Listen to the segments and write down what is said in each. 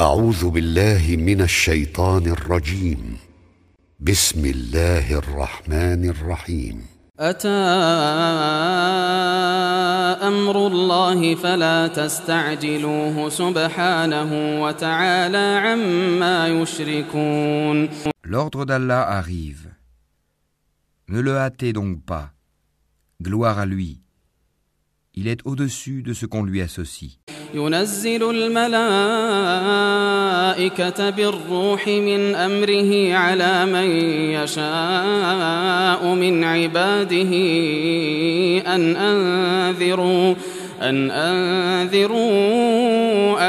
أعوذ بالله من الشيطان الرجيم بسم الله الرحمن الرحيم أتى أمر الله فلا تستعجلوه سبحانه وتعالى عما يشركون L'ordre d'Allah arrive. Ne le hâtez donc pas. Gloire à lui. Il est au-dessus de ce qu'on lui associe. ينزل الملائكة بالروح من أمره على من يشاء من عباده أن أنذروا أن أنذروا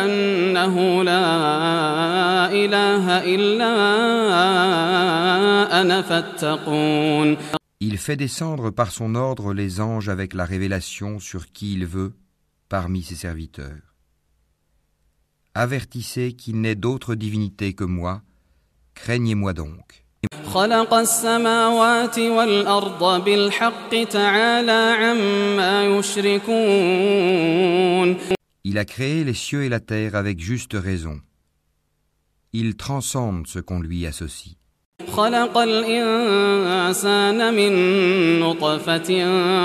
أنه لا إله إلا أنا فاتقون fait descendre par son ordre les anges avec la révélation sur qui il veut parmi ses serviteurs. Avertissez qu'il n'est d'autre divinité que moi, craignez-moi donc. Il a créé les cieux et la terre avec juste raison. Il transcende ce qu'on lui associe. خلق الإنسان من نطفة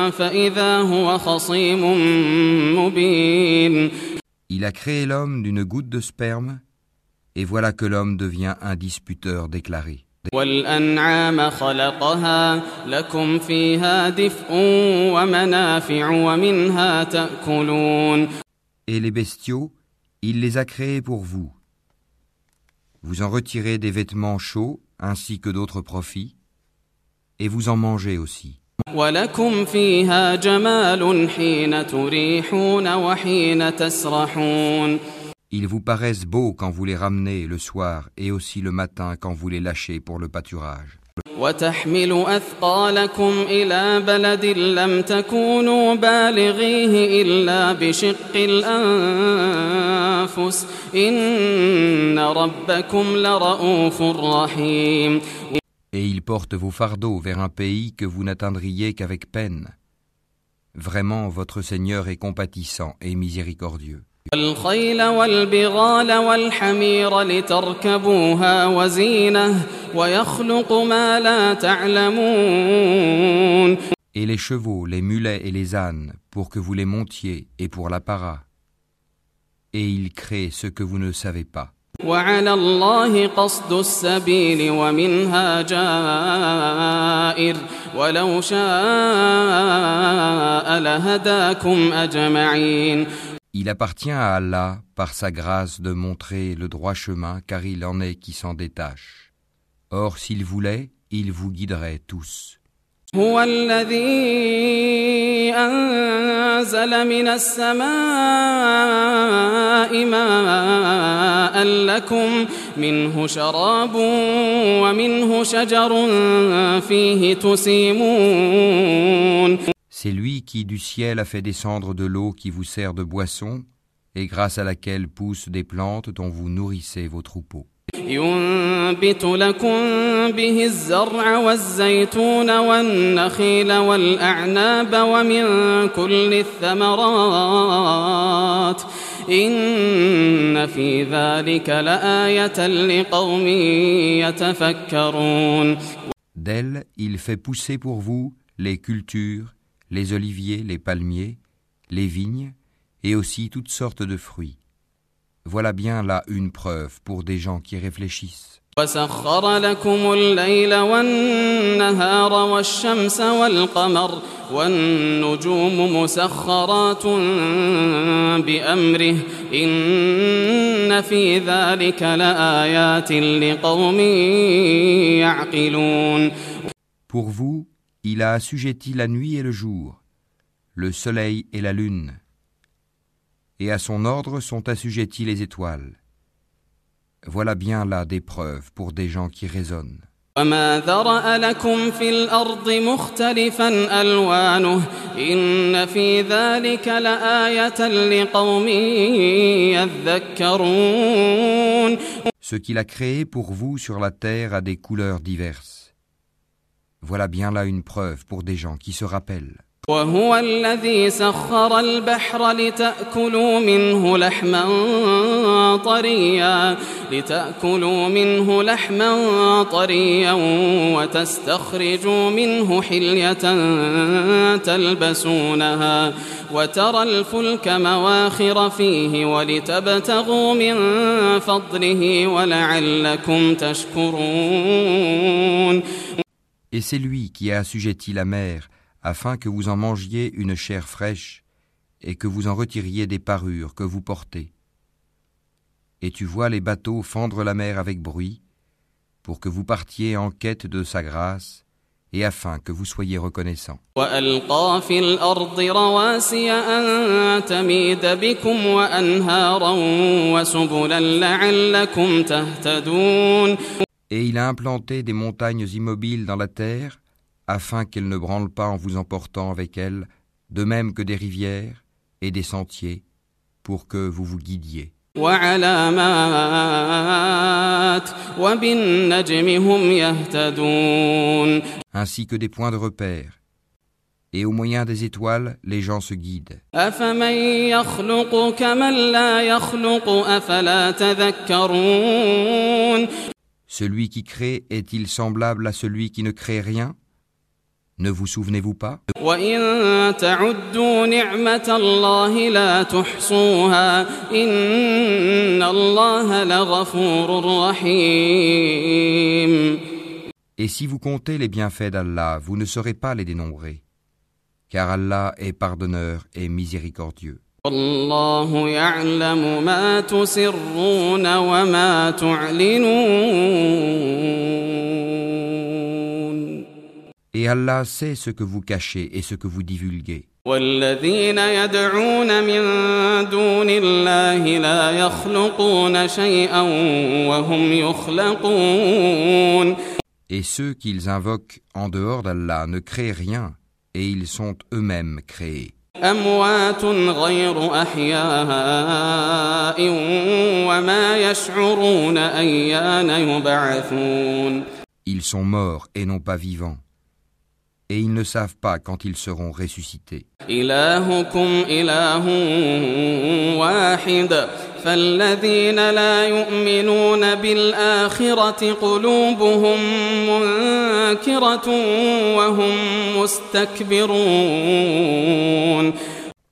فإذا هو خصيم مبين Il a créé l'homme d'une goutte de sperme, et voilà que l'homme devient un disputeur déclaré. والأنعام خلقها لكم فيها دفء ومنافع ومنها تأكلون Et les bestiaux, il les a créés pour vous. Vous en retirez des vêtements chauds ainsi que d'autres profits, et vous en mangez aussi. Ils vous paraissent beaux quand vous les ramenez le soir et aussi le matin quand vous les lâchez pour le pâturage. وتحمل أثقالكم إلى بلد لم تكونوا بالغيه إلا بشق الأنفس إن ربكم لرؤوف رحيم Et ils portent vos fardeaux vers un pays que vous n'atteindriez qu'avec peine. Vraiment, votre Seigneur est compatissant et miséricordieux. والخيل والبغال والحمير لتركبوها وزينة ويخلق ما لا تعلمون Et les chevaux, les mulets et les ânes, pour que vous les montiez et pour la para. Et il crée ce que vous ne savez pas. وعلى الله قصد السبيل ومنها جائر ولو شاء لهداكم أجمعين Il appartient à Allah, par sa grâce, de montrer le droit chemin, car il en est qui s'en détache. Or, s'il voulait, il vous guiderait tous. هو الذي أنزل من السماء ماء لكم منه شراب ومنه شجر فيه تسيمون C'est lui qui du ciel a fait descendre de l'eau qui vous sert de boisson, et grâce à laquelle poussent des plantes dont vous nourrissez vos troupeaux. ينبت لكم به الزرع والزيتون والنخيل والأعناب ومن كل الثمرات إن في ذلك لآية لقوم يتفكرون D'elle, il fait pousser pour vous les cultures, les oliviers, les palmiers, les vignes, et aussi toutes sortes de fruits. Voilà bien là une preuve pour des gens qui réfléchissent. وسخر لكم الليل والنهار والشمس والقمر والنجوم مسخرات بأمره إن في ذلك لآيات لقوم يعقلون Pour vous, il a assujetti la nuit et le jour, le soleil et la lune, et à son ordre sont assujettis les étoiles. Voilà bien là des preuves pour des gens qui raisonnent. وما ذرأ لكم في الأرض مختلفا ألوانه إن في ذلك لآية لقوم يذكرون Ce qu'il a créé pour vous sur la terre a des couleurs diverses. Voilà bien là une preuve pour des gens qui se rappellent. وهو الذي سخر البحر لتأكلوا منه لحما طريا لتأكلوا منه لحما طريا وتستخرجوا منه حلية تلبسونها وترى الفلك مواخر فيه ولتبتغوا من فضله ولعلكم تشكرون Et c'est lui qui a assujetti la mer afin que vous en mangiez une chair fraîche et que vous en retiriez des parures que vous portez. Et tu vois les bateaux fendre la mer avec bruit, pour que vous partiez en quête de sa grâce, et afin que vous soyez reconnaissants. Et il a implanté des montagnes immobiles dans la terre, afin qu'elles ne branlent pas en vous emportant avec elles, de même que des rivières et des sentiers, pour que vous vous guidiez. Ainsi que des points de repère. Et au moyen des étoiles, les gens se guident. Celui qui crée est-il semblable à celui qui ne crée rien? Ne vous souvenez-vous pas? Et si vous comptez les bienfaits d'Allah, vous ne saurez pas les dénombrer, car Allah est pardonneur et miséricordieux. Et Allah sait ce que vous cachez et ce que vous divulguez. Et ceux qu'ils invoquent en dehors d'Allah ne créent rien et ils sont eux-mêmes créés. Ils sont morts et non pas vivants. Et ils ne savent pas quand ils seront ressuscités.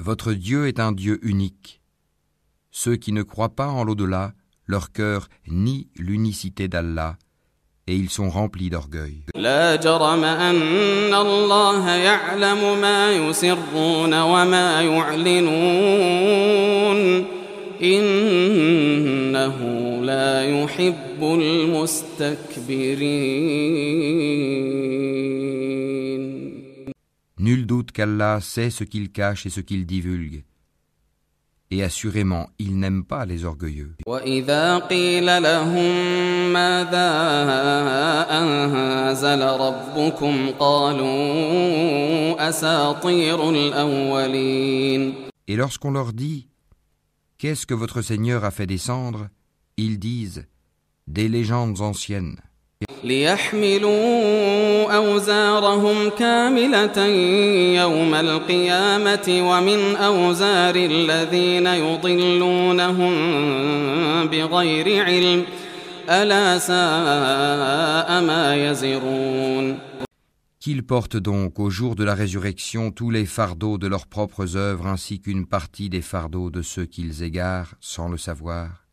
Votre Dieu est un Dieu unique. Ceux qui ne croient pas en l'au-delà, leur cœur nie l'unicité d'Allah et ils sont remplis d'orgueil. Nul doute qu'Allah sait ce qu'il cache et ce qu'il divulgue. Et assurément, il n'aime pas les orgueilleux. Et lorsqu'on leur dit Qu'est-ce que votre Seigneur a fait descendre Ils disent Des légendes anciennes. ليحملوا أوزارهم كاملة يوم القيامة ومن أوزار الذين يضلونهم بغير علم ألا ساء ما يزرون Qu'ils portent donc au jour de la résurrection tous les fardeaux de leurs propres œuvres ainsi qu'une partie des fardeaux de ceux qu'ils égarent sans le savoir.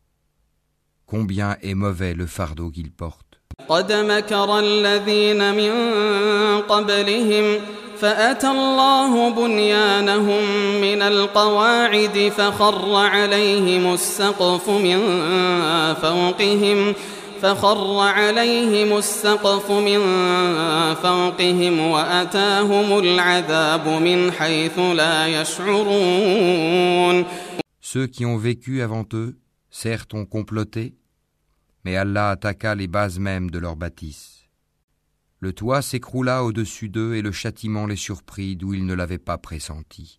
Combien est mauvais le fardeau qu'ils portent. قد مكر الذين من قبلهم فأتى الله بنيانهم من القواعد فخر عليهم السقف من فوقهم فخر عليهم السقف من فوقهم وأتاهم العذاب من حيث لا يشعرون Ceux qui ont vécu avant eux, certes ont comploté, mais Allah attaqua les bases mêmes de leur bâtisse. Le toit s'écroula au-dessus d'eux et le châtiment les surprit d'où ils ne l'avaient pas pressenti.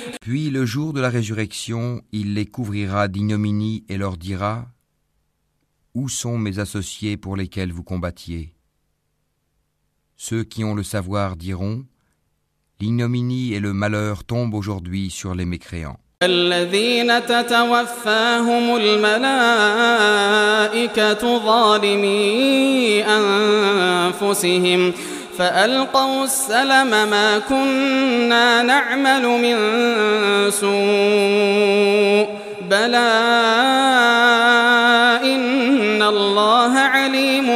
Puis le jour de la résurrection, il les couvrira d'ignominie et leur dira Où sont mes associés pour lesquels vous combattiez Ceux qui ont le savoir diront L'ignominie et le malheur tombent aujourd'hui sur les mécréants. الذين تتوفاهم الملائكة ظالمي أنفسهم فألقوا السلم ما كنا نعمل من سوء بلى إن الله عليم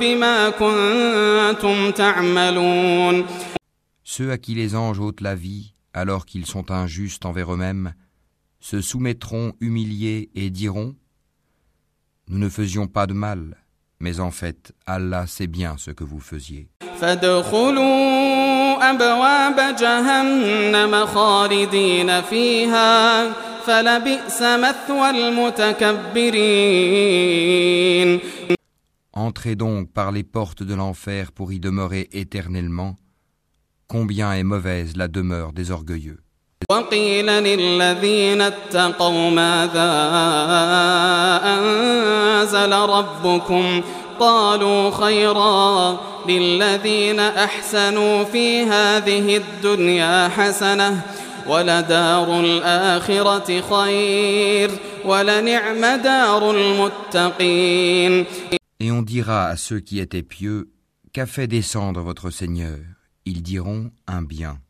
بما كنتم تعملون Ceux à qui les anges ôtent la vie, alors qu'ils sont injustes envers eux-mêmes, se soumettront humiliés et diront Nous ne faisions pas de mal, mais en fait, Allah sait bien ce que vous faisiez. فادخلوا أبواب جهنم خالدين فيها فلبئس مثوى المتكبرين Entrez donc par les portes de l'enfer pour y demeurer éternellement. Combien est mauvaise la demeure des orgueilleux. وقيل للذين اتقوا ماذا أنزل ربكم قالوا خيرا للذين أحسنوا في هذه الدنيا حسنة ولدار الآخرة خير ولنعم دار المتقين Et on dira à ceux qui étaient pieux, Qu'a fait descendre votre Seigneur Ils diront un bien.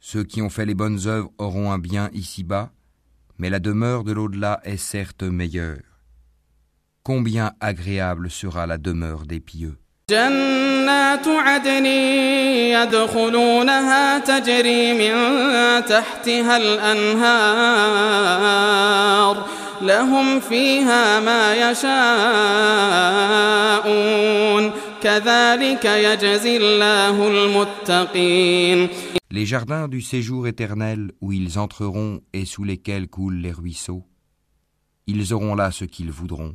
Ceux qui ont fait les bonnes œuvres auront un bien ici-bas, mais la demeure de l'au-delà est certes meilleure. Combien agréable sera la demeure des pieux. جنات عدن يدخلونها تجري من تحتها الأنهار لهم فيها ما يشاءون كذلك يجزي الله المتقين Les jardins du séjour éternel où ils entreront et sous lesquels coulent les ruisseaux, ils auront là ce qu'ils voudront.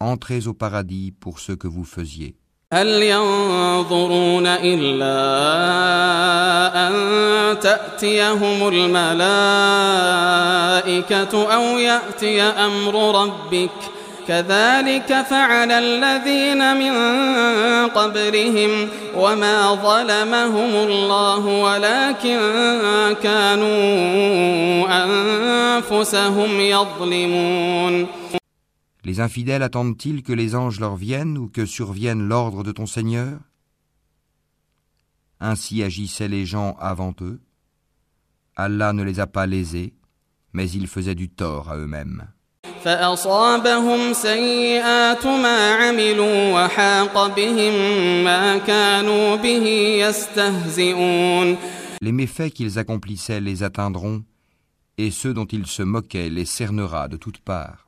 entrez au paradis pour ce que vous faisiez. هل ينظرون إلا أن تأتيهم الملائكة أو يأتي أمر ربك كذلك فعل الذين من قبلهم وما ظلمهم الله ولكن كانوا أنفسهم يظلمون Les infidèles attendent-ils que les anges leur viennent ou que survienne l'ordre de ton Seigneur? Ainsi agissaient les gens avant eux. Allah ne les a pas lésés, mais ils faisaient du tort à eux-mêmes. Les méfaits qu'ils accomplissaient les atteindront, et ceux dont ils se moquaient les cernera de toutes parts.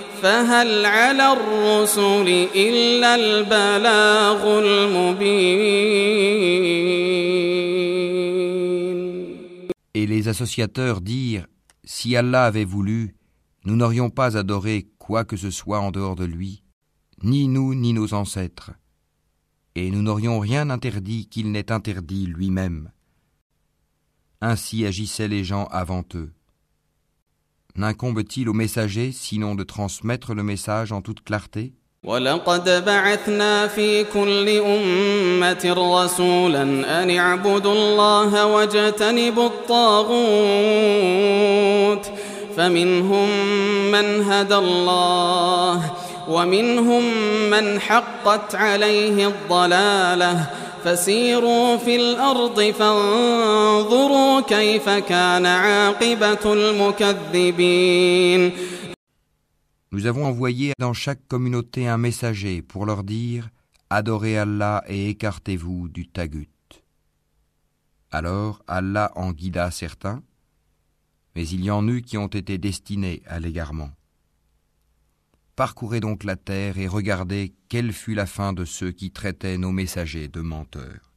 فهل على الرسل إلا البلاغ المبين Et les associateurs dirent Si Allah avait voulu, nous n'aurions pas adoré quoi que ce soit en dehors de lui, ni nous ni nos ancêtres, et nous n'aurions rien interdit qu'il n'ait interdit lui-même. Ainsi agissaient les gens avant eux. N'incombe-t-il au messager sinon de transmettre le message en toute clarté? ولقد بعثنا في كل أمة رسولا أن اعبدوا الله واجتنبوا الطاغوت فمنهم من هدى الله ومنهم من حقت عليه الضلاله Nous avons envoyé dans chaque communauté un messager pour leur dire Adorez Allah et écartez-vous du tagut. Alors Allah en guida certains, mais il y en eut qui ont été destinés à l'égarement. Parcourez donc la terre et regardez quelle fut la fin de ceux qui traitaient nos messagers de menteurs.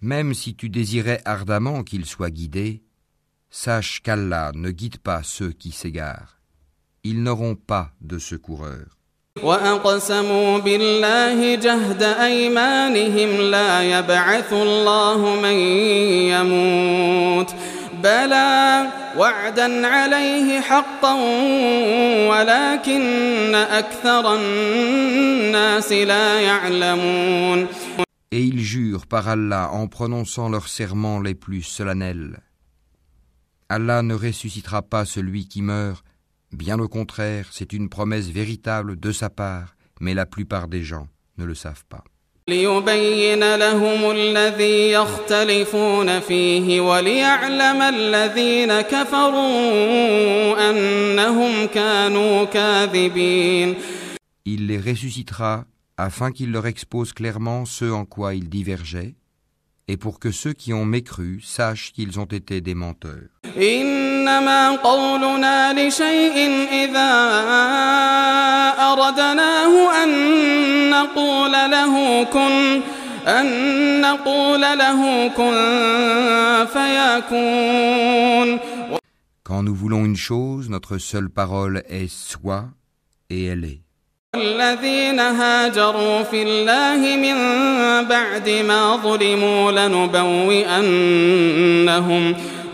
Même si tu désirais ardemment qu'ils soient guidés, sache qu'Allah ne guide pas ceux qui s'égarent. Ils n'auront pas de secoureur. Et ils jurent par Allah en prononçant leurs serments les plus solennels. Allah ne ressuscitera pas celui qui meurt, Bien au contraire, c'est une promesse véritable de sa part, mais la plupart des gens ne le savent pas. Il les ressuscitera afin qu'il leur expose clairement ce en quoi ils divergeaient, et pour que ceux qui ont mécru sachent qu'ils ont été des menteurs. إنما قولنا لشيء إذا أردناه أن نقول له كن أن نقول له كن فيكون Quand nous voulons une chose, notre seule parole est soit et elle est. الذين هاجروا في الله من بعد ما ظلموا لنبوئنهم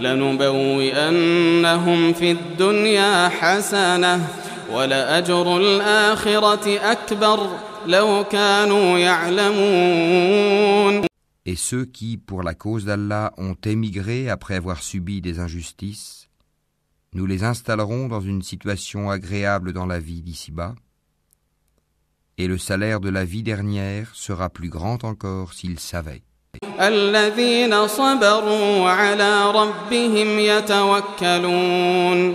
لنبوئنهم في الدنيا حسنة ولأجر الآخرة أكبر لو كانوا يعلمون Et ceux qui, pour la cause d'Allah, ont émigré après avoir subi des injustices, nous les installerons dans une situation agréable dans la vie d'ici-bas, et le salaire de la vie dernière sera plus grand encore s'ils savaient. الذين صبروا وعلى ربهم يتوكلون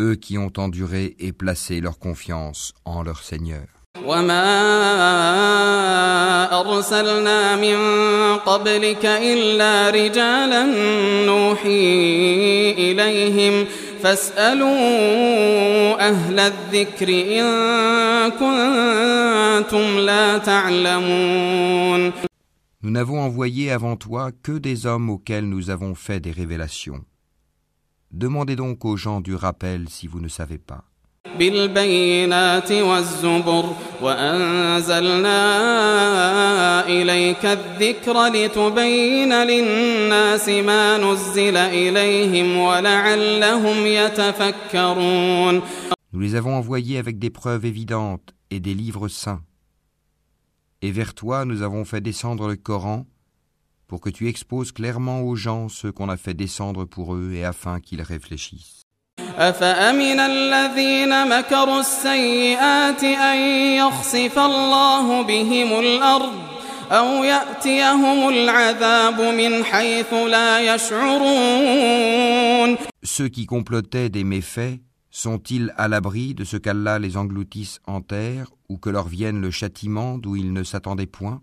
Eux qui ont enduré et placé leur confiance en leur Seigneur. وما أرسلنا من قبلك إلا رجالا نوحي إليهم فاسألوا أهل الذكر إن كنتم لا تعلمون Nous n'avons envoyé avant toi que des hommes auxquels nous avons fait des révélations. Demandez donc aux gens du rappel si vous ne savez pas. Nous les avons envoyés avec des preuves évidentes et des livres saints. Et vers toi nous avons fait descendre le Coran pour que tu exposes clairement aux gens ce qu'on a fait descendre pour eux et afin qu'ils réfléchissent. Ceux qui complotaient des méfaits sont-ils à l'abri de ce qu'Allah les engloutisse en terre ou que leur vienne le châtiment d'où ils ne s'attendaient point?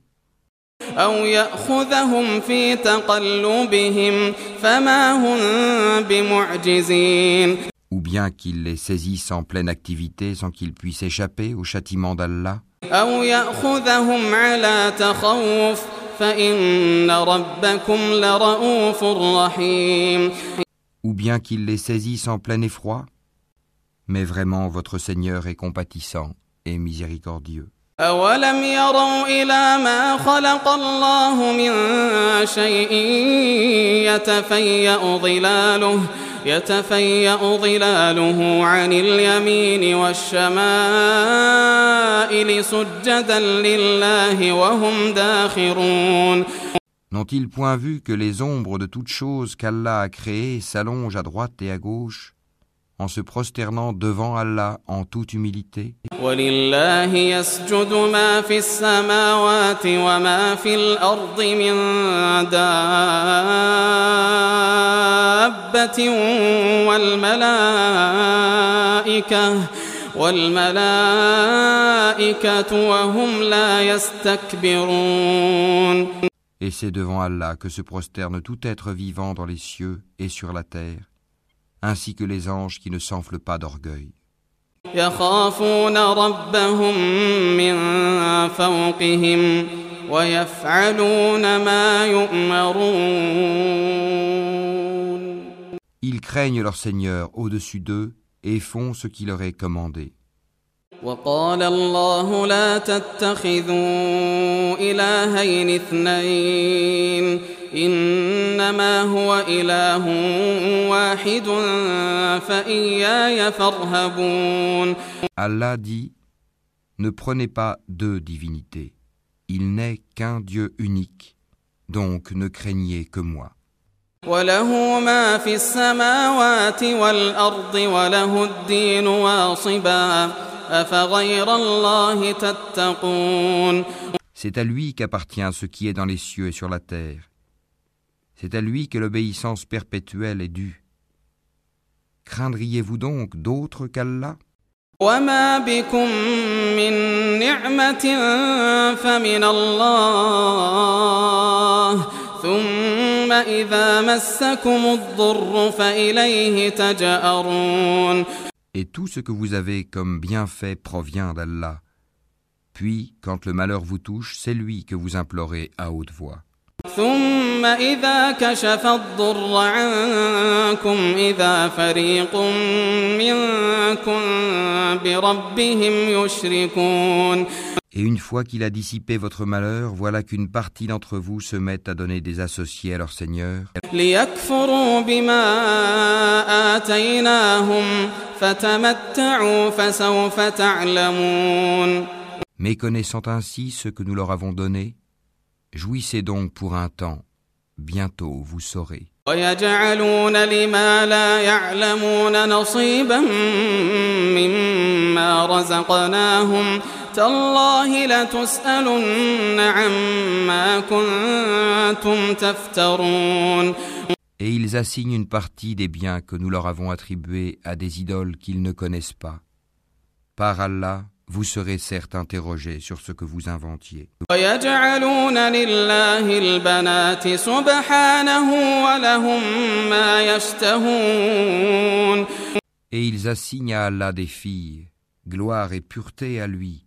Ou bien qu'il les saisisse en pleine activité sans qu'ils puissent échapper au châtiment d'Allah? Ou bien qu'il les saisisse en plein effroi? Mais vraiment votre Seigneur est compatissant et miséricordieux. أولم يروا إلى ما خلق الله من شيء يتفيأ ظلاله يتفيأ ظلاله عن اليمين والشمائل سجدا لله وهم داخرون N'ont-ils point vu que les ombres de toutes choses qu'Allah a créées s'allongent à droite et à gauche en se prosternant devant Allah en toute humilité. Et c'est devant Allah que se prosterne tout être vivant dans les cieux et sur la terre, ainsi que les anges qui ne s'enflent pas d'orgueil. يخافون ربهم من فوقهم ويفعلون ما يؤمرون Ils craignent leur Seigneur au-dessus d'eux et font ce qui leur est commandé. وقال الله لا تتخذوا إلهين اثنين إنما هو إله واحد فإياي فارهبون Allah dit Ne prenez pas deux divinités. Il n'est qu'un Dieu unique. Donc ne craignez que moi. وله ما في السماوات والأرض وله الدين واصبا أفغير الله تتقون C'est à lui qu'appartient ce qui est dans les cieux et sur la terre. C'est à lui que l'obéissance perpétuelle est due. Craindriez-vous donc d'autres qu'Allah وما بكم من نعمة فمن الله ثم إذا مسكم الضر فإليه تجأرون Et tout ce que vous avez comme bienfait provient d'Allah. Puis, quand le malheur vous touche, c'est lui que vous implorez à haute voix. ثم إذا كشف الضر عنكم إذا فريق منكم بربهم يشركون Et une fois qu'il a dissipé votre malheur, voilà qu'une partie d'entre vous se met à donner des associés à leur Seigneur, ليكفروا بما آتيناهم فتمتعوا فسوف تعلمون méconnaissant ainsi ce que nous leur avons donné. Jouissez donc pour un temps, bientôt vous saurez. Et ils assignent une partie des biens que nous leur avons attribués à des idoles qu'ils ne connaissent pas. Par Allah, vous serez certes interrogé sur ce que vous inventiez. Et ils assignent à Allah des filles, gloire et pureté à lui,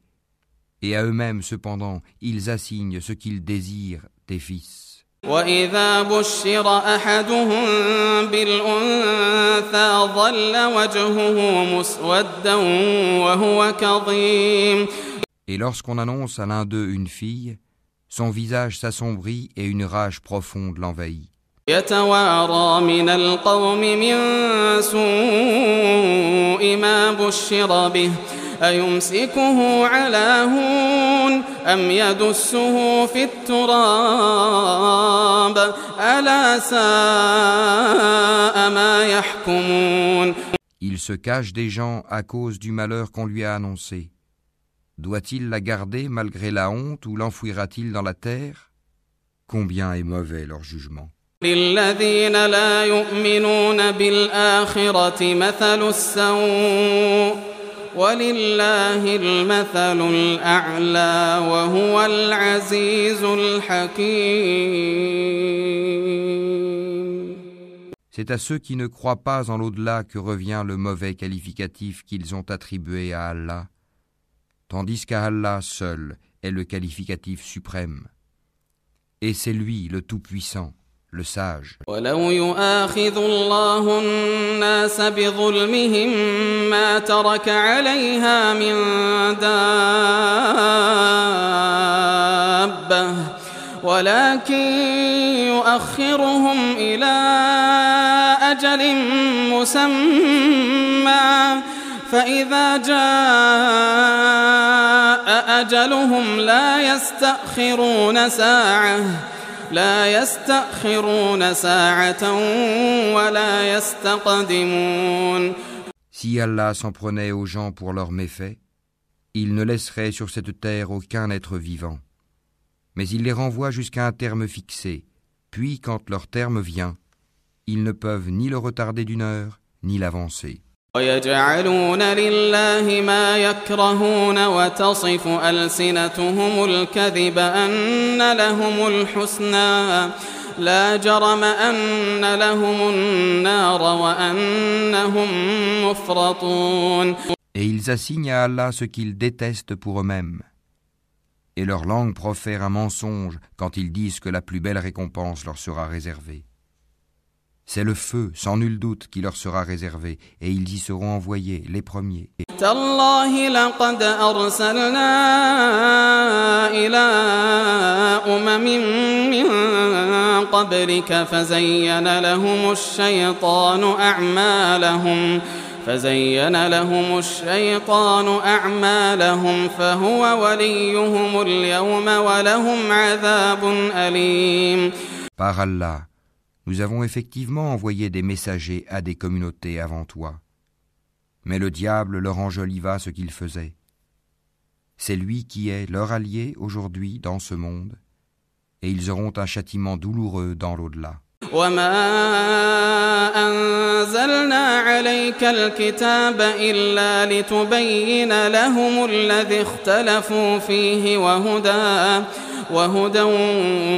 et à eux-mêmes cependant ils assignent ce qu'ils désirent des fils. وإذا بشر أحدهم بالأنثى ظل وجهه مسودا وهو كظيم Et lorsqu'on annonce à l'un d'eux une fille, son visage s'assombrit et une rage profonde l'envahit. يتوارى من القوم من سوء ما بشر به أيمسكه على هون أم يدسه في التراب ألا ساء ما يحكمون Il se cache des gens à cause du malheur qu'on lui a annoncé. Doit-il la garder malgré la honte ou l'enfouira-t-il dans la terre Combien est mauvais leur jugement. للذين لا يؤمنون بالآخرة مثل السوء ولله المثل الأعلى وهو العزيز الحكيم C'est à ceux qui ne croient pas en l'au-delà que revient le mauvais qualificatif qu'ils ont attribué à Allah, tandis qu'à Allah seul est le qualificatif suprême. Et c'est lui le Tout-Puissant, Le sage. ولو يؤاخذ الله الناس بظلمهم ما ترك عليها من دابة ولكن يؤخرهم إلى أجل مسمى فإذا جاء أجلهم لا يستأخرون ساعة لا يستأخرون ساعة ولا يستقدمون Si Allah s'en prenait aux gens pour leurs méfaits, il ne laisserait sur cette terre aucun être vivant. Mais il les renvoie jusqu'à un terme fixé, puis quand leur terme vient, ils ne peuvent ni le retarder d'une heure, ni l'avancer. ويجعلون لله ما يكرهون وتصف ألسنتهم الكذب أن لهم الحسنى لا جرم أن لهم النار وأنهم مفرطون Et ils assignent à Allah ce qu'ils détestent pour eux-mêmes. Et leur langue profère un mensonge quand ils disent que la plus belle récompense leur sera réservée. C'est le feu, sans nul doute, qui leur sera réservé, et ils y seront envoyés, les premiers. تالله لقد أرسلنا إلى أمم من قبلك فزين لهم الشيطان أعمالهم فزين لهم الشيطان أعمالهم فهو وليهم اليوم ولهم عذاب أليم Par Allah, nous avons effectivement envoyé des messagers à des communautés avant toi. Mais le diable leur enjoliva ce qu'ils faisaient. C'est lui qui est leur allié aujourd'hui dans ce monde, et ils auront un châtiment douloureux dans l'au-delà. وما أنزلنا عليك الكتاب إلا لتبين لهم الذي اختلفوا فيه وهدى وهدى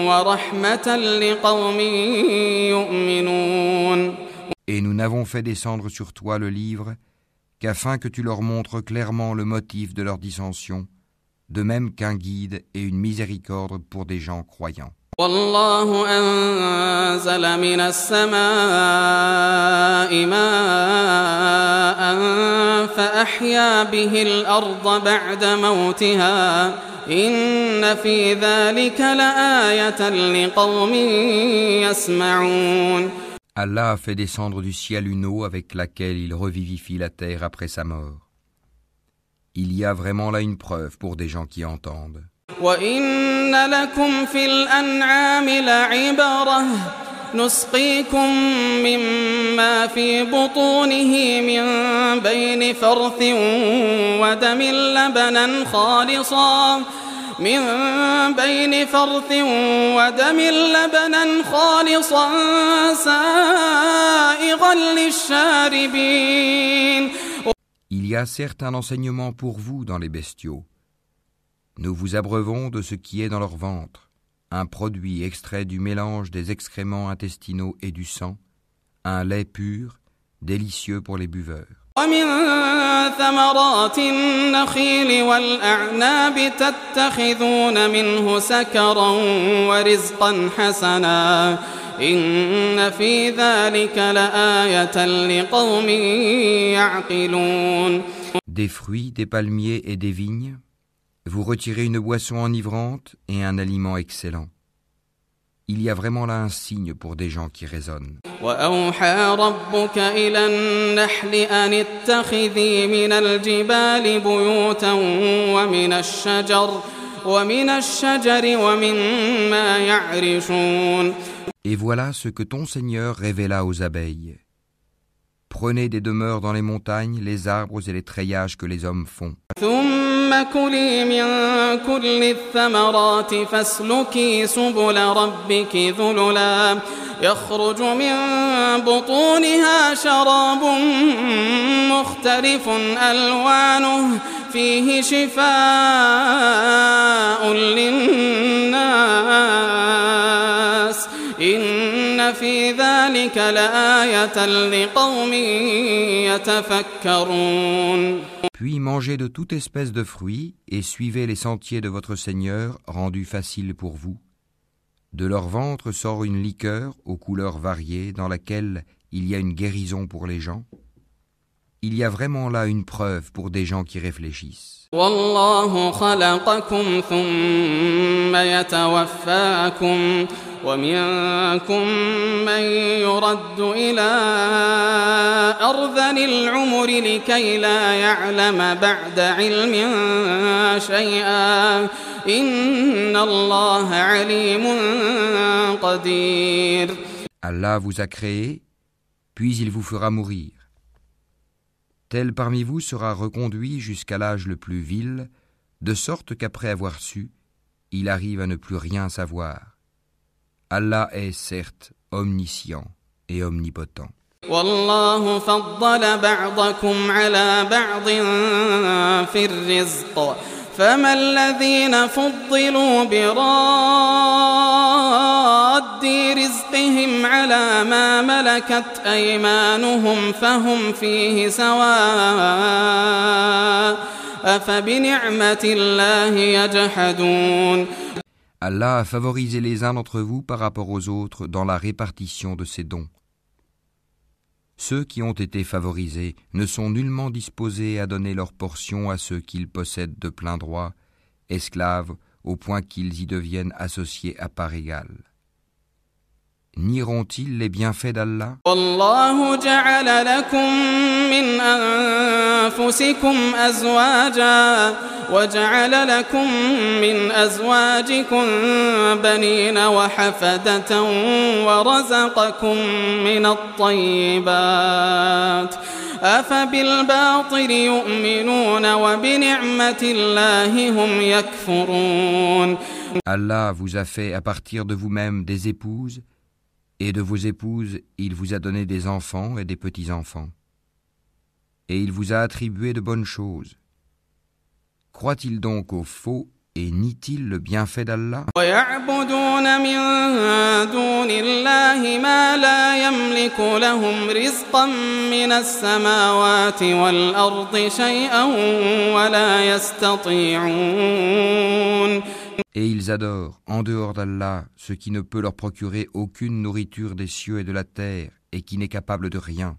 ورحمة لقوم يؤمنون Et nous n'avons fait descendre sur toi le livre qu'afin que tu leur montres clairement le motif de leur dissension, de même qu'un guide et une miséricorde pour des gens croyants. والله أنزل من السماء ماء فأحيا به الأرض بعد موتها إن في ذلك لآية لقوم يسمعون Allah a fait descendre du ciel une eau avec laquelle il revivifie la terre après sa mort. Il y a vraiment là une preuve pour des gens qui entendent. وإن لكم في الأنعام لعبرة نسقيكم مما في بطونه من بين فرث ودم لبنا خالصا من بين فرث ودم لبنا خالصا سائغا للشاربين Il y a certes un enseignement pour vous dans les bestiaux. Nous vous abreuvons de ce qui est dans leur ventre, un produit extrait du mélange des excréments intestinaux et du sang, un lait pur, délicieux pour les buveurs. Des fruits, des palmiers et des vignes, vous retirez une boisson enivrante et un aliment excellent. Il y a vraiment là un signe pour des gens qui raisonnent. Et voilà ce que ton Seigneur révéla aux abeilles. Prenez des demeures dans les montagnes, les arbres et les treillages que les hommes font. ثم كلي من كل الثمرات فاسلكي سبل ربك ذللا يخرج من بطونها شراب مختلف ألوانه فيه شفاء للناس إن في ذلك لآية لقوم يتفكرون Puis mangez de toute espèce de fruits et suivez les sentiers de votre Seigneur rendus faciles pour vous. De leur ventre sort une liqueur aux couleurs variées dans laquelle il y a une guérison pour les gens. Il y a vraiment là une preuve pour des gens qui réfléchissent. والله خلقكم ثم يتوفاكم ومنكم من يرد إلى أرذل العمر لكي لا يعلم بعد علم شيئا إن الله عليم قدير Allah vous a créé, puis il vous fera mourir. Tel parmi vous sera reconduit jusqu'à l'âge le plus vil, de sorte qu'après avoir su, il arrive à ne plus rien savoir. Allah est certes omniscient et omnipotent. والله فضل بعضكم على بعض في الرزق فما الذين فضلوا براد رزقهم على ما ملكت أيمانهم فهم فيه سواء أفبنعمة الله يجحدون Allah a favorisé les uns d'entre vous par rapport aux autres dans la répartition de ses dons. Ceux qui ont été favorisés ne sont nullement disposés à donner leur portion à ceux qu'ils possèdent de plein droit, esclaves, au point qu'ils y deviennent associés à part égale Nieront-ils les bienfaits d'Allah والله جعل لكم من أنفسكم أزواجا وجعل لكم من أزواجكم بنين وحفدة ورزقكم من الطيبات أفبالباطل يؤمنون وبنعمة الله هم يكفرون Allah vous a fait à partir de vous-même des épouses, et de vos épouses il vous a donné des enfants et des petits-enfants. Et il vous a attribué de bonnes choses. Croit-il donc au faux et nie-t-il le bienfait d'Allah? Et ils adorent, en dehors d'Allah, ce qui ne peut leur procurer aucune nourriture des cieux et de la terre, et qui n'est capable de rien.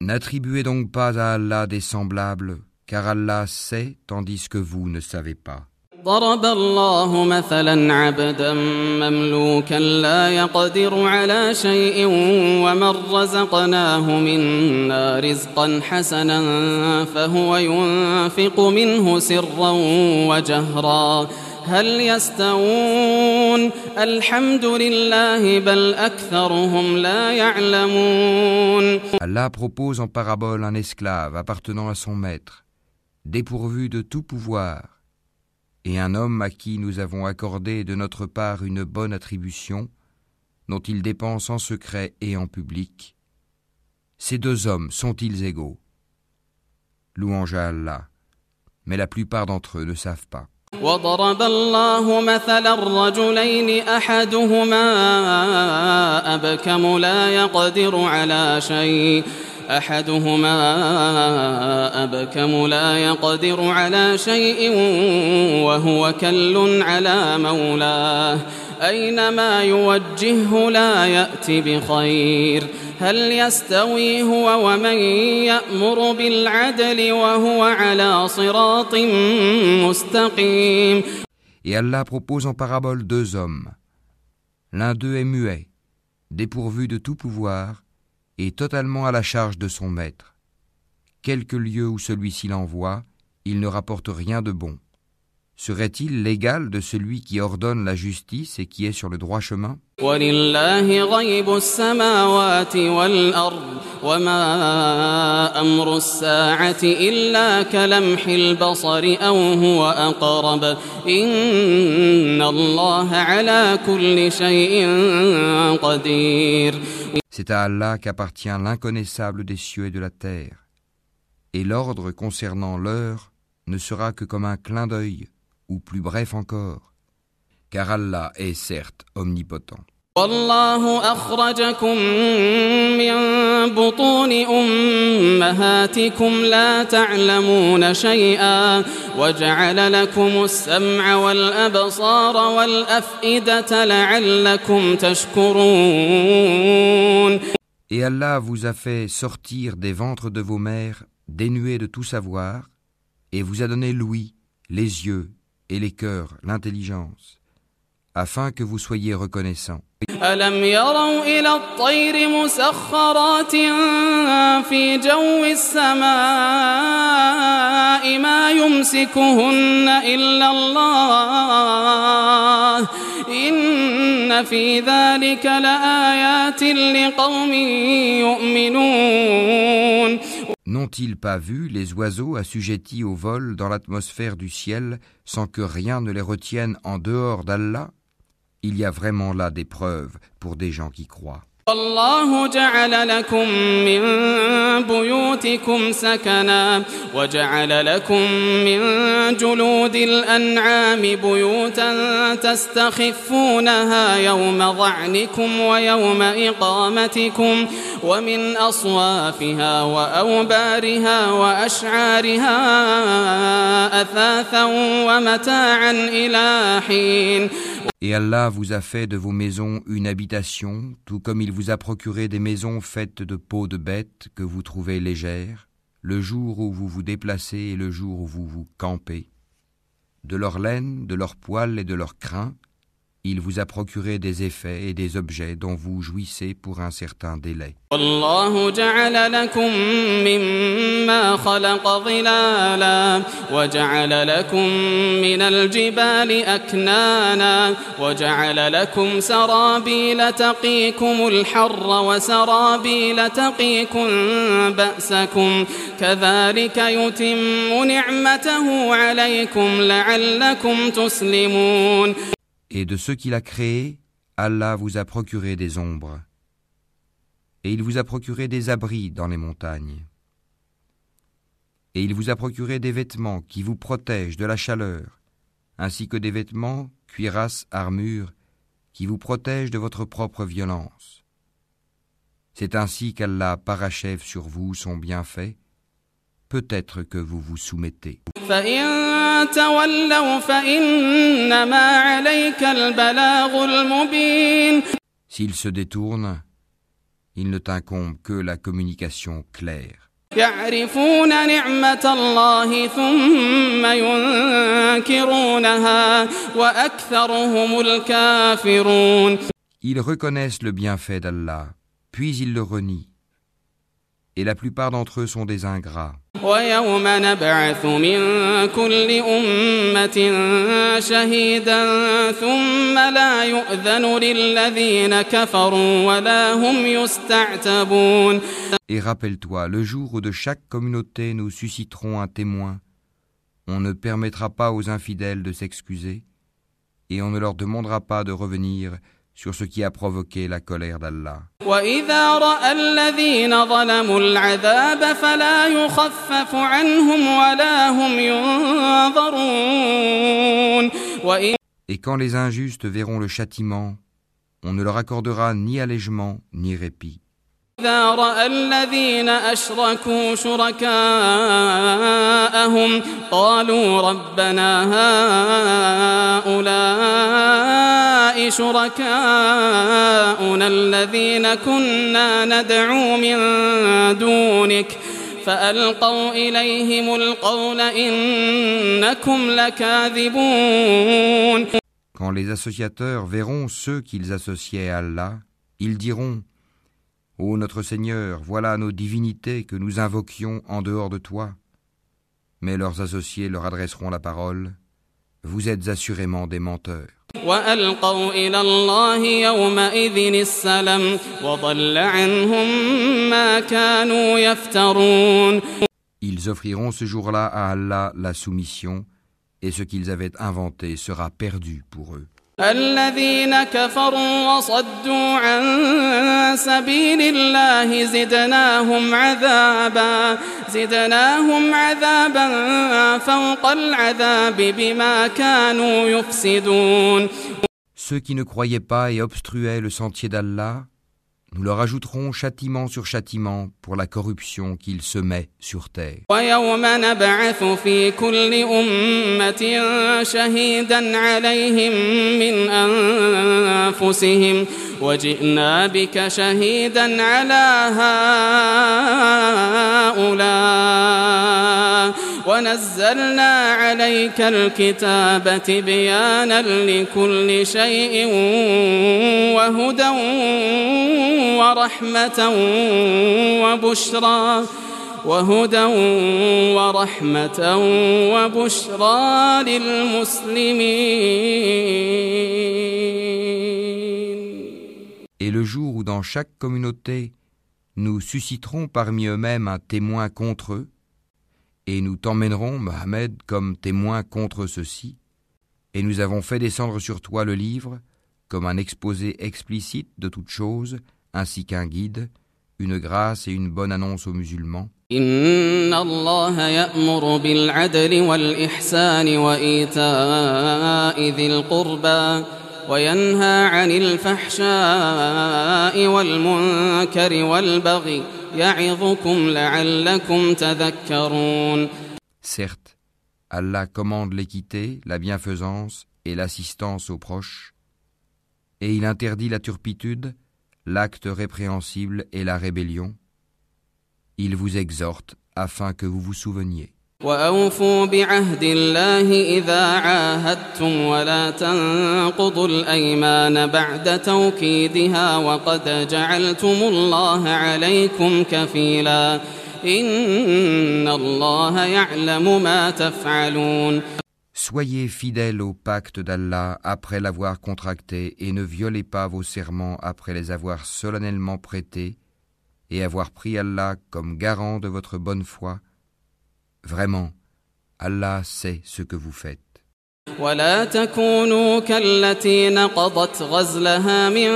N'attribuez donc pas à Allah des semblables car Allah sait tandis que vous ne savez pas. ضرب الله مثلا عبدا مملوكا لا يقدر على شيء ومن رزقناه منا رزقا حسنا فهو ينفق منه سرا وجهرا هل يستوون الحمد لله بل أكثرهم لا يعلمون Allah propose en parabole un esclave appartenant à son maître, dépourvu de tout pouvoir, et un homme à qui nous avons accordé de notre part une bonne attribution, dont il dépense en secret et en public. Ces deux hommes sont-ils égaux Louange à Allah, mais la plupart d'entre eux ne savent pas. وضرب الله مثلا رجلين احدهما ابكم لا يقدر على شيء أحدهما أبكم لا يقدر على شيء وهو كل على مولاه. أينما يوجهه لا يأت بخير. هل يستوي هو ومن يأمر بالعدل وهو على صراط مستقيم؟ Et Allah propose en parabole deux hommes. L'un d'eux est muet, dépourvu de tout pouvoir, et totalement à la charge de son maître. Quelque lieu où celui-ci l'envoie, il ne rapporte rien de bon. Serait-il l'égal de celui qui ordonne la justice et qui est sur le droit chemin? C'est à Allah qu'appartient l'inconnaissable des cieux et de la terre. Et l'ordre concernant l'heure ne sera que comme un clin d'œil, ou plus bref encore, car Allah est certes omnipotent. والله أخرجكم من بطون أمهاتكم لا تعلمون شيئا وجعل لكم السمع والأبصار والأفئدة لعلكم تشكرون Et Allah vous a fait sortir des ventres de vos mères dénués de tout savoir, et vous a donné l'ouïe, les yeux et les cœurs, l'intelligence, afin que vous soyez reconnaissants. ألم يروا إلى الطير مسخرات في جو السماء ما يمسكهن إلا الله إن في ذلك لآيات لقوم يؤمنون N'ont-ils pas vu les oiseaux assujettis au vol dans l'atmosphère du ciel sans que rien ne les retienne en dehors d'Allah Il y a vraiment là des preuves pour des gens qui croient. والله جعل لكم من بيوتكم سكنا وجعل لكم من جلود الأنعام بيوتا تستخفونها يوم ظعنكم ويوم إقامتكم ومن أصوافها وأوبارها وأشعارها أثاثا ومتاعا إلى حين Et Allah vous a fait de vos maisons une habitation, tout comme il vous a procuré des maisons faites de peaux de bêtes que vous trouvez légères, le jour où vous vous déplacez et le jour où vous vous campez. De leur laine, de leurs poils et de leurs crins, il vous a procuré des effets et des objets dont vous jouissez pour un certain délai. والله جعل لكم مما خلق ظلالا وجعل لكم من الجبال أكنانا وجعل لكم سرابيل تقيكم الحر وسرابيل تقيكم بأسكم كذلك يتم نعمته عليكم لعلكم تسلمون Et de ceux qu'il a créés, Allah vous a procuré des ombres. Et il vous a procuré des abris dans les montagnes. Et il vous a procuré des vêtements qui vous protègent de la chaleur, ainsi que des vêtements, cuirasses, armures, qui vous protègent de votre propre violence. C'est ainsi qu'Allah parachève sur vous son bienfait peut-être que vous vous soumettez. S'il se détourne, il ne t'incombe que la communication claire. Ils reconnaissent le bienfait d'Allah, puis ils le renient Et la plupart d'entre eux sont des ingrats. ويوم نبعث من كل أمة شهيدا ثم لا يؤذن للذين كفروا ولا هم يستعتبون Et rappelle-toi, le jour où de chaque communauté nous susciterons un témoin, on ne permettra pas aux infidèles de s'excuser, et on ne leur demandera pas de revenir sur ce qui a provoqué la colère d'Allah. Et quand les injustes verront le châtiment, on ne leur accordera ni allègement ni répit. إذا رأى الذين أشركوا شركاءهم قالوا ربنا هؤلاء شركاؤنا الذين كنا ندعو من دونك فألقوا إليهم القول إنكم لكاذبون. Quand les associateurs verront ceux qu'ils associaient à Allah, ils diront Ô notre Seigneur, voilà nos divinités que nous invoquions en dehors de toi. Mais leurs associés leur adresseront la parole. Vous êtes assurément des menteurs. Ils offriront ce jour-là à Allah la soumission, et ce qu'ils avaient inventé sera perdu pour eux. الذين كفروا وصدوا عن سبيل الله زدناهم عذابا زدناهم عذابا فوق العذاب بما كانوا يفسدون. Ceux qui ne croyaient pas et obstruaient le sentier d'Allah, nous leur ajouterons châtiment sur châtiment pour la corruption qu'ils semaient sur terre. ويوم نبعث في كل أمة شهيدا عليهم من أنفسهم وجئنا بك شهيدا على هؤلاء. ونزلنا عليك الكتاب تبيانا لكل شيء وهدى ورحمة وبشرى وهدى ورحمة وبشرى للمسلمين. le jour où dans chaque communauté nous susciterons parmi eux-mêmes un témoin contre eux, et nous t'emmènerons, Mohammed, comme témoin contre ceux-ci, et nous avons fait descendre sur toi le livre, comme un exposé explicite de toutes choses, ainsi qu'un guide, une grâce et une bonne annonce aux musulmans. إن الله يأمر بالعدل والإحسان وإيتاء ذي القربى وينهى عن الفحشاء والمنكر والبغي يعظكم لعلكم تذكرون Certes, Allah commande l'équité, la bienfaisance et l'assistance aux proches, et il interdit la turpitude, l'acte répréhensible et la rébellion. Il vous exhorte afin que vous vous souveniez. وأوفوا بعهد الله إذا عاهدتم ولا تنقضوا الأيمان بعد توكيدها وقد جعلتم الله عليكم كفيلا إن الله يعلم ما تفعلون Soyez fidèles au pacte d'Allah après l'avoir contracté et ne violez pas vos serments après les avoir solennellement prêtés et avoir pris Allah comme garant de votre bonne foi. Vraiment, Allah sait ce que vous faites. ولا تكونوا كالتي نقضت غزلها من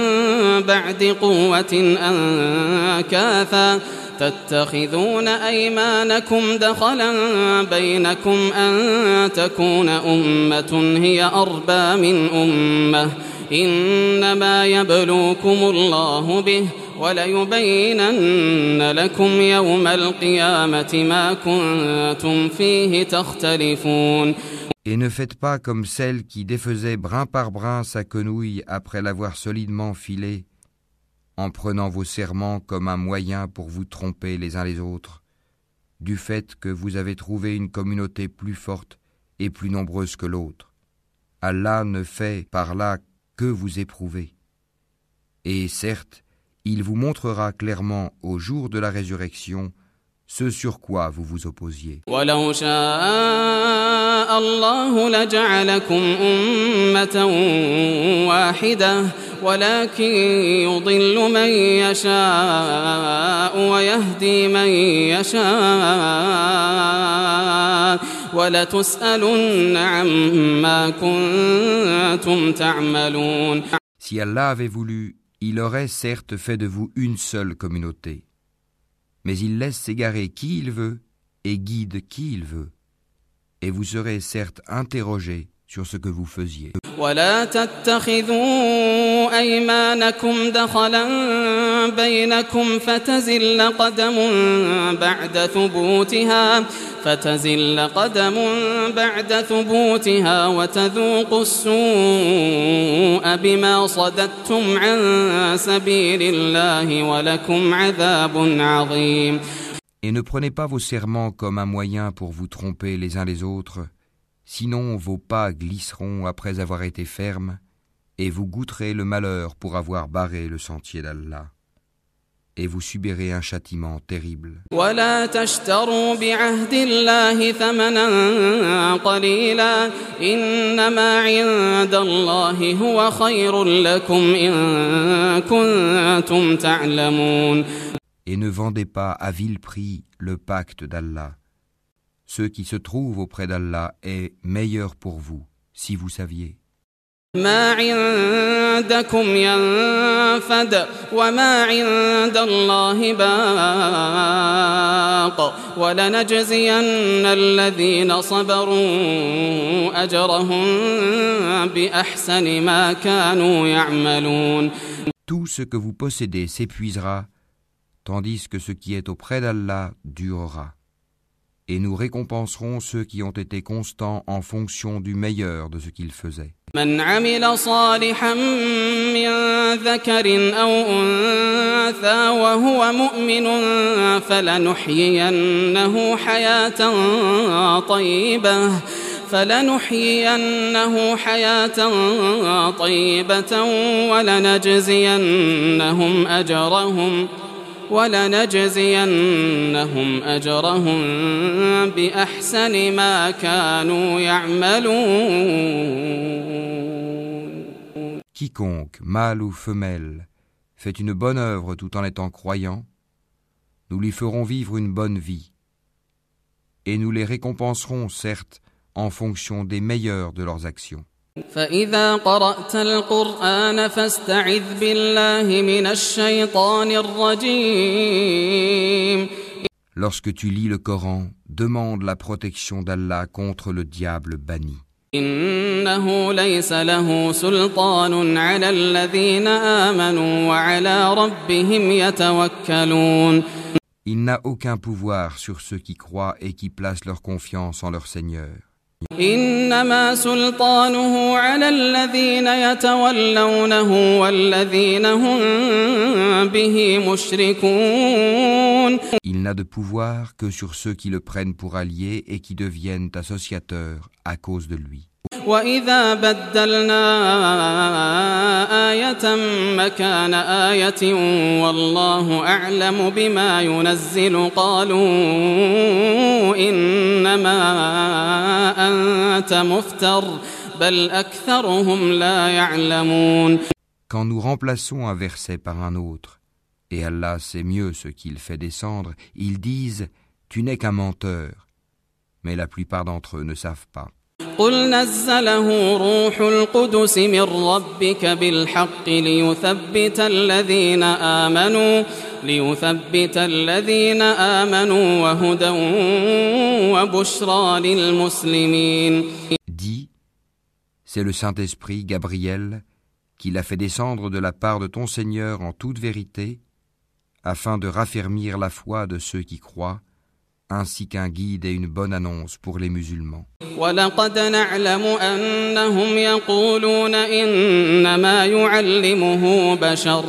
بعد قوة أنكاثا. تتخذون أيمانكم دخلا بينكم أن تكون أمة هي أربى من أمة. إنما يبلوكم الله به. وليبينن لكم يوم القيامة ما كنتم فيه تختلفون Et ne faites pas comme celle qui défaisait brin par brin sa quenouille après l'avoir solidement filée, en prenant vos serments comme un moyen pour vous tromper les uns les autres, du fait que vous avez trouvé une communauté plus forte et plus nombreuse que l'autre. Allah ne fait par là que vous éprouver. Et certes, il vous montrera clairement au jour de la résurrection ce sur quoi vous vous opposiez. ولو شاء الله لجعلكم أمة واحدة ولكن يضل من يشاء ويهدي من يشاء ولتسألن عما كنتم تعملون Si Allah avait voulu, il aurait certes fait de vous une seule communauté. Mais il laisse s'égarer qui il veut et guide qui il veut. Et vous serez certes interrogés sur ce que vous faisiez. ولا تتخذوا أيمانكم دخلا بينكم فتزل قدم بعد ثبوتها فتزل قدم بعد ثبوتها وتذوقوا السوء بما صددتم عن سبيل الله ولكم عذاب عظيم Et ne prenez pas vos serments comme un moyen pour vous tromper les uns les autres, Sinon vos pas glisseront après avoir été fermes, et vous goûterez le malheur pour avoir barré le sentier d'Allah. Et vous subirez un châtiment terrible. Et ne vendez pas à vil prix le pacte d'Allah ce qui se trouve auprès d'Allah est meilleur pour vous, si vous saviez. Tout ce que vous possédez s'épuisera, tandis que ce qui est auprès d'Allah durera. Et nous récompenserons ceux qui ont été constants en fonction du meilleur de ce qu'ils faisaient. من عمل صالحا من ذكر أو أنثى وهو مؤمن فلنحيينه حياة طيبة فلنحيينه حياة طيبة ولنجزينهم أجرهم ولنجزينهم أجرهم بأحسن ما كانوا يعملون Quiconque, mâle ou femelle, fait une bonne œuvre tout en étant croyant, nous lui ferons vivre une bonne vie. Et nous les récompenserons, certes, en fonction des meilleurs de leurs actions. فإذا قرأت القرآن فاستعذ بالله من الشيطان الرجيم Lorsque tu lis le Coran, demande la protection d'Allah contre le diable banni. إنه ليس له سلطان على الذين آمنوا وعلى ربهم يتوكلون Il n'a aucun pouvoir sur ceux qui croient et qui placent leur confiance en leur Seigneur. إنما سلطانه على الذين يتولونه والذين هم به مشركون Il n'a de pouvoir que sur ceux qui le prennent pour allié et qui deviennent associateurs à cause de lui. وإذا بدلنا آية مكان آية والله أعلم بما ينزل قالوا إنما أنت مفتر بل أكثرهم لا يعلمون Quand nous remplaçons un verset par un autre, et Allah sait mieux ce qu'il fait descendre, ils disent Tu n'es qu'un menteur. Mais la plupart d'entre eux ne savent pas. قل نزله روح القدس من ربك بالحق ليثبت الذين آمنوا ليثبت الذين آمنوا وهدى وبشرى للمسلمين Dis C'est le Saint-Esprit, Gabriel, qui l'a fait descendre de la part de ton Seigneur en toute vérité, afin de raffermir la foi de ceux qui croient, ainsi qu'un guide et une bonne annonce pour les musulmans. ولقد نعلم أنهم يقولون إنما يعلمه بشر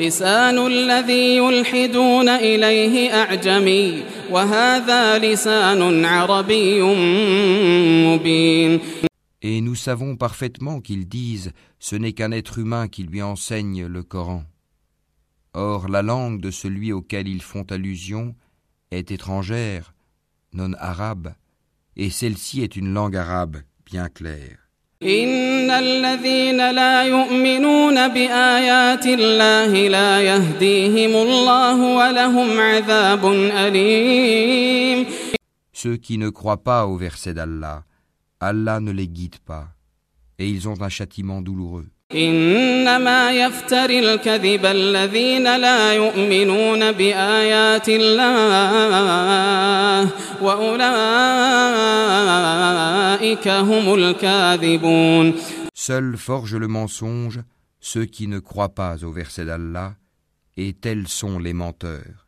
لسان الذي يلحدون إليه أعجمي وهذا لسان عربي مبين Et nous savons parfaitement qu'ils disent ce n'est qu'un être humain qui lui enseigne le Coran. Or la langue de celui auquel ils font allusion est étrangère, non arabe, et celle-ci est une langue arabe bien claire. إن الذين لا يؤمنون بآيات الله لا يهديهم الله ولهم عذاب أليم Ceux qui ne croient pas au verset d'Allah, Allah ne les guide pas, et ils ont un châtiment douloureux. إنما يفتر الكذب الذين لا يؤمنون بآيات الله وأولئك هم الكاذبون Seuls forgent le mensonge ceux qui ne croient pas au verset d'Allah, et tels sont les menteurs.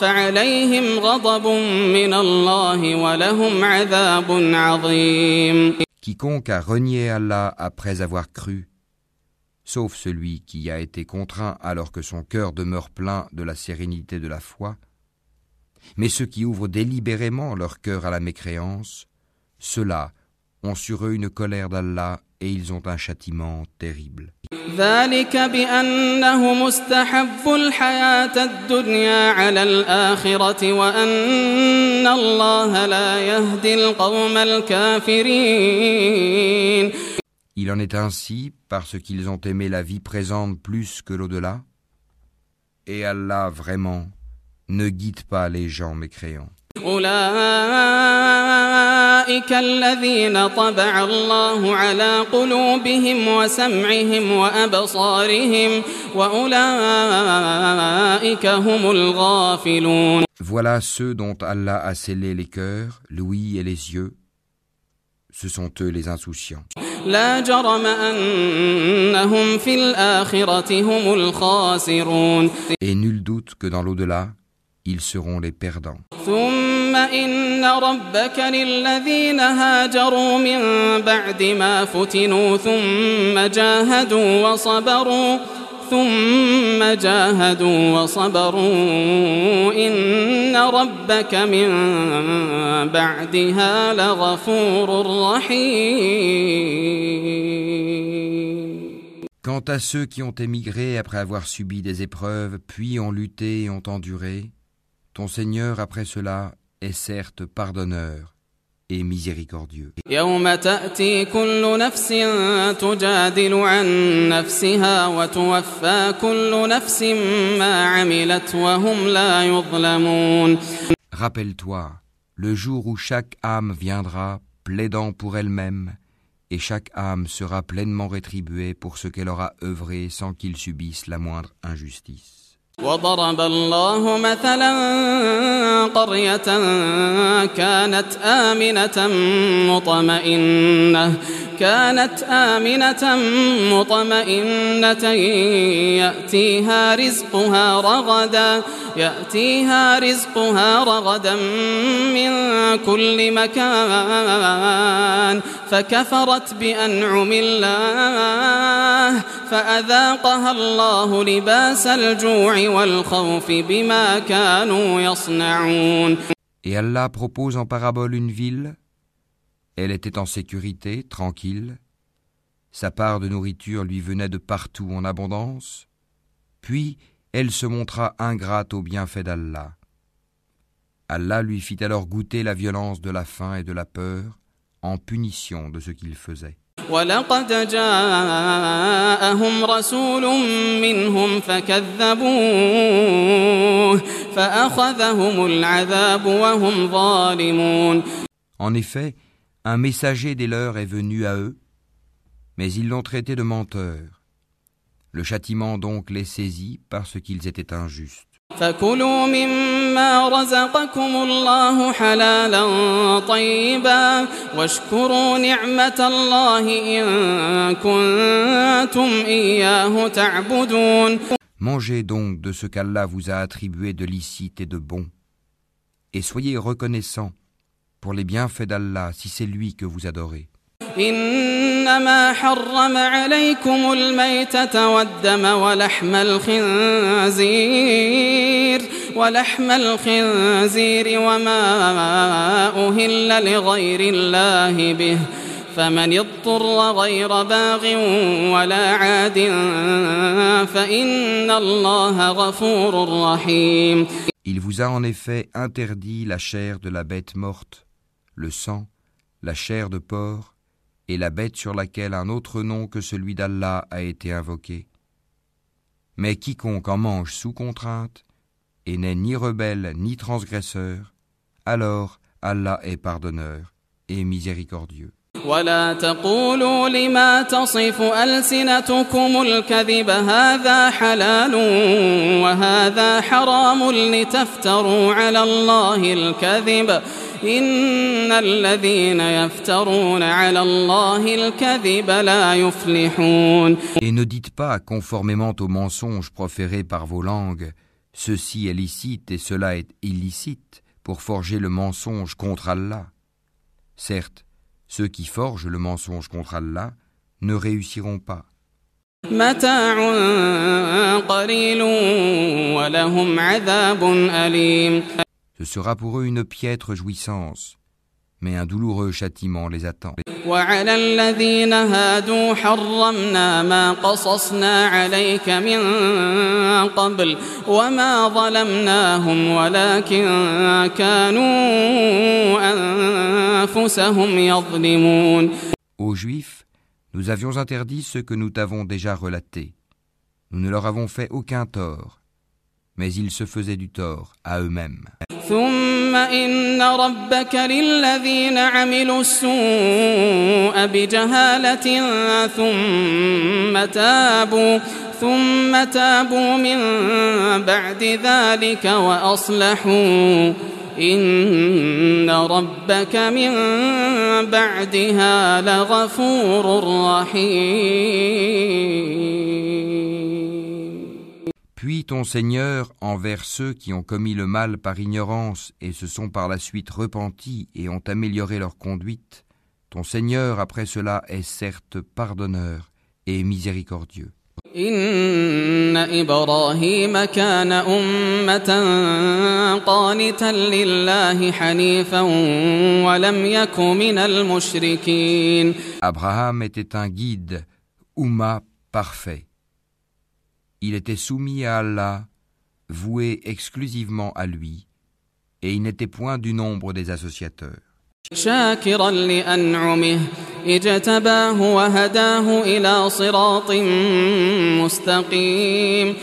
فعليهم غضب من الله ولهم عذاب عظيم Quiconque a renié Allah après avoir cru, sauf celui qui a été contraint alors que son cœur demeure plein de la sérénité de la foi, mais ceux qui ouvrent délibérément leur cœur à la mécréance, ceux-là ont sur eux une colère d'Allah et ils ont un châtiment terrible. Il en est ainsi parce qu'ils ont aimé la vie présente plus que l'au-delà, et Allah vraiment ne guide pas les gens mécréants. أولئك الذين طبع الله على قلوبهم وسمعهم وأبصارهم وأولئك هم الغافلون Voilà ceux dont Allah a scellé les cœurs, l'ouïe et les yeux. Ce sont eux les insouciants. لا جرم أنهم في الآخرة هم الخاسرون Et nul doute que dans l'au-delà, ils seront les perdants. Quant à ceux qui ont émigré après avoir subi des épreuves, puis ont lutté et ont enduré, ton Seigneur après cela est certes pardonneur et miséricordieux. يوم تأتي كل نفس تجادل عن نفسها وتوفى كل نفس ما عملت وهم لا يظلمون Rappelle-toi, le jour où chaque âme viendra plaidant pour elle-même, et chaque âme sera pleinement rétribuée pour ce qu'elle aura œuvré sans qu'il subisse la moindre injustice. وضرب الله مثلا قرية كانت آمنة مطمئنة كانت آمنة مطمئنة يأتيها رزقها رغدا يأتيها رزقها رغدا من كل مكان فكفرت بأنعم الله فأذاقها الله لباس الجوع Et Allah propose en parabole une ville, elle était en sécurité, tranquille, sa part de nourriture lui venait de partout en abondance, puis elle se montra ingrate au bienfait d'Allah. Allah lui fit alors goûter la violence de la faim et de la peur en punition de ce qu'il faisait. ولقد جاءهم رسول منهم فكذبوه فأخذهم العذاب وهم ظالمون En effet, un messager des leurs est venu à eux, mais ils l'ont traité de menteur. Le châtiment donc les saisit parce qu'ils étaient injustes. فكلوا مما رزقكم الله حلالا طيبا واشكروا نعمة الله إن كنتم إياه تعبدون Mangez donc de ce qu'Allah vous a attribué de licite et de bon, et soyez reconnaissants pour les bienfaits d'Allah si c'est lui que vous adorez. إنما حرم عليكم الميتة والدم ولحم الخنزير ولحم الخنزير وما أهل لغير الله به. فمن اضطر غير باغ ولا عاد فإن الله غفور رحيم. Il vous a en effet interdit la chair de la bête morte, le sang, la chair de porc, et la bête sur laquelle un autre nom que celui d'Allah a été invoqué. Mais quiconque en mange sous contrainte, et n'est ni rebelle ni transgresseur, alors Allah est pardonneur et miséricordieux. ولا تقولوا لما تصف ألسنتكم الكذب هذا حلال وهذا حرام لتفتروا على الله الكذب إن الذين يفترون على الله الكذب لا يفلحون Et ne dites pas, conformément aux mensonges proférés par vos langues, ceci est licite et cela est illicite, pour forger le mensonge contre Allah. Certes, ceux qui forgent le mensonge contre Allah ne réussiront pas. ce sera pour eux une piètre jouissance, mais un douloureux châtiment les attend. Aux Juifs, nous avions interdit ce que nous t'avons déjà relaté. Nous ne leur avons fait aucun tort. Mais ils se faisaient du tort à eux-mêmes. ثم تابوا من بعد ذلك وأصلحوا إن ربك من بعدها لغفور رحيم Puis ton Seigneur, envers ceux qui ont commis le mal par ignorance et se sont par la suite repentis et ont amélioré leur conduite, ton Seigneur après cela est certes pardonneur et miséricordieux. إن إبراهيم كان أمة قانتا لله حنيفا ولم يك من المشركين Abraham était un guide, Oumma parfait. Il était soumis à Allah, voué exclusivement à lui, et il n'était point du nombre des associateurs. شاكرا لأنعمه اجتباه وهداه إلى صراط مستقيم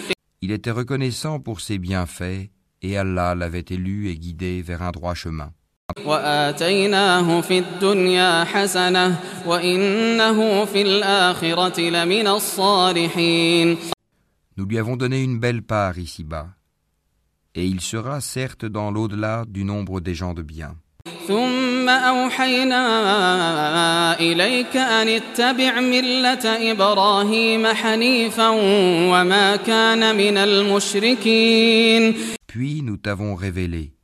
Il était reconnaissant pour ses bienfaits, et Allah l'avait élu et guidé vers un droit chemin. وآتيناه في الدنيا حسنة وإنه في الآخرة لمن الصالحين nous lui avons donné une belle part ici-bas, et il sera certes dans l'au-delà du nombre des gens de bien. Puis nous t'avons révélé.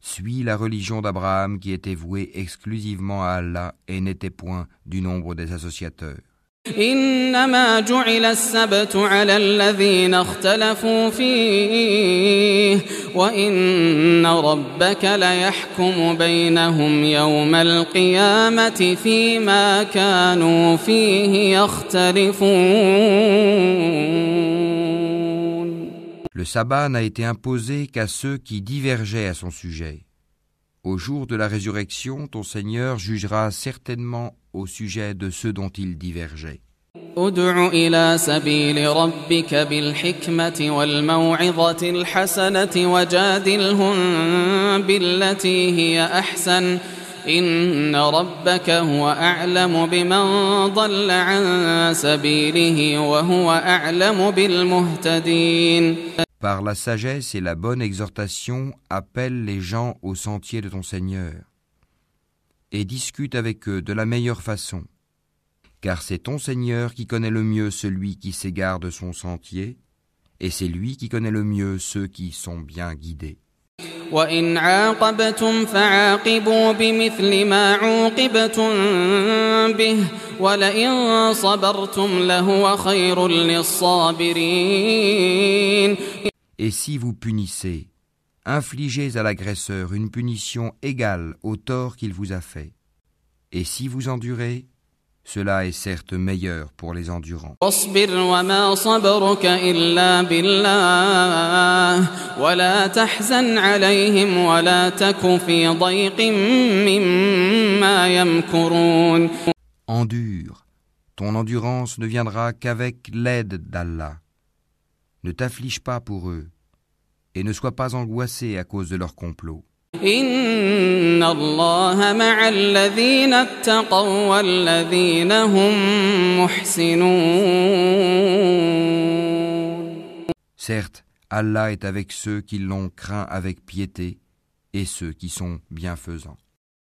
Suis la religion d'Abraham qui était vouée exclusivement à Allah et n'était point du nombre des associateurs. إنما جعل السبت على الذين اختلفوا فيه وإن ربك ليحكم بينهم يوم القيامة فيما كانوا فيه يختلفون Le sabbat n'a été imposé qu'à ceux qui divergeaient à son sujet. Au jour de la résurrection, ton Seigneur jugera certainement au sujet de ceux dont ils divergeaient. ادع إلى سبيل ربك بالحكمة والموعظة الحسنة وجادلهم بالتي هي أحسن إن ربك هو أعلم بمن ضل عن سبيله وهو أعلم بالمهتدين Par la sagesse et la bonne exhortation, appelle les gens au sentier de ton Seigneur et discute avec eux de la meilleure façon. Car c'est ton Seigneur qui connaît le mieux celui qui s'égare de son sentier, et c'est lui qui connaît le mieux ceux qui sont bien guidés. وإن عاقبتم فعاقبوا بمثل ما عوقبتم به ولئن صبرتم لهو خير للصابرين Et si vous punissez, infligez à l'agresseur une punition égale au tort qu'il vous a fait. Et si vous endurez, cela est certes meilleur pour les endurants. واصبر وما صبرك إلا بالله ولا تحزن عليهم ولا تك في ضيق مما يمكرون Endure. Ton endurance ne viendra qu'avec l'aide d'Allah. Ne t'afflige pas pour eux, et ne sois pas angoissé à cause de leur complot. إن الله مع الذين اتقوا والذين هم محسنون Certes, Allah est avec ceux qui l'ont craint avec piété et ceux qui sont bienfaisants.